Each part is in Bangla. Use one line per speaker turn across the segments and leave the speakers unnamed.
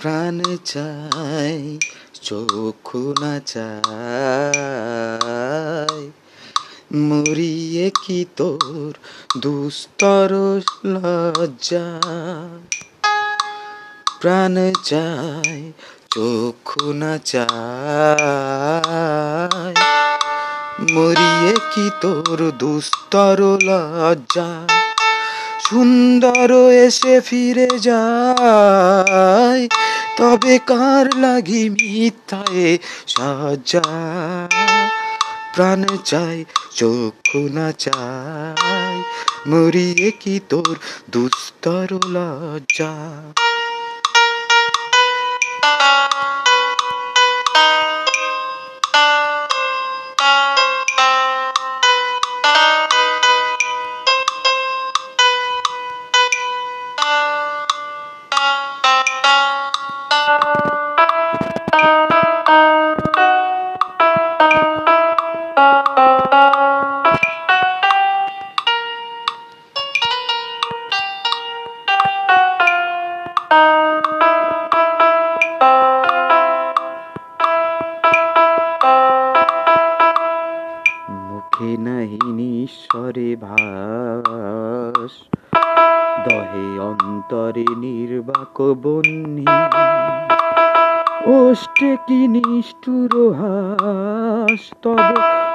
প্রাণ চাই চক্ষু না চাই। মরিয়ে কি তোর দুস্তর লজ্জা? প্রাণ চাই চক্ষু না চাই। মরিয়ে কি তোর দুস্তর লজ্জা? সুন্দর এসে ফিরে যায়, তবে কার লাগি মিথ্যায় সাজা? প্রাণ চাই চক্ষু না চাই। মরিয়ে কি তোর দুস্তর লজ্জা? নিঃস্বরে ভাস। দহে অন্তরে নির্বাক বন্যী ওষ্টে কি নিষ্ঠুর হাস, তব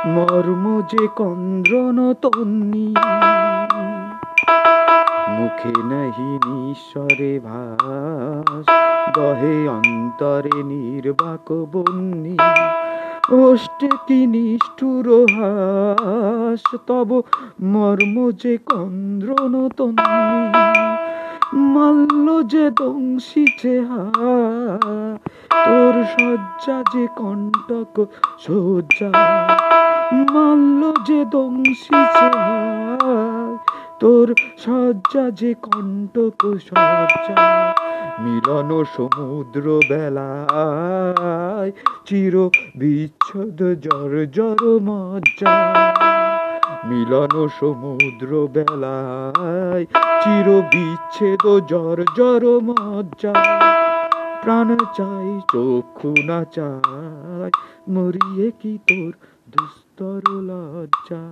মর্ম যে কন্দ্রন তন্নি। মুখে নাহি নিঃস্বরে ভাস, দহে অন্তরে নির্বাক বন্যী ওষ্টে কি নিষ্ঠুর হাস, তব মর্ম যে কন্দ্রন তন্নি মাল্য যে দংশিছে হা তোর শয্যা যে কণ্টক সজ্জা মাল্য যে দংশিছে হায় তোর শয্যা যে কণ্টক সজ্জা মিলন সমুদ্র বেলায় চির বিচ্ছদ জর জর মজ্জা। মিলন সমুদ্র বেলায় চির বিচ্ছেদ জর জর মজ্জা। প্রাণ চাই, চক্ষু না চাই, মরিয়ে কি তোর দুস্তর লজ্জা?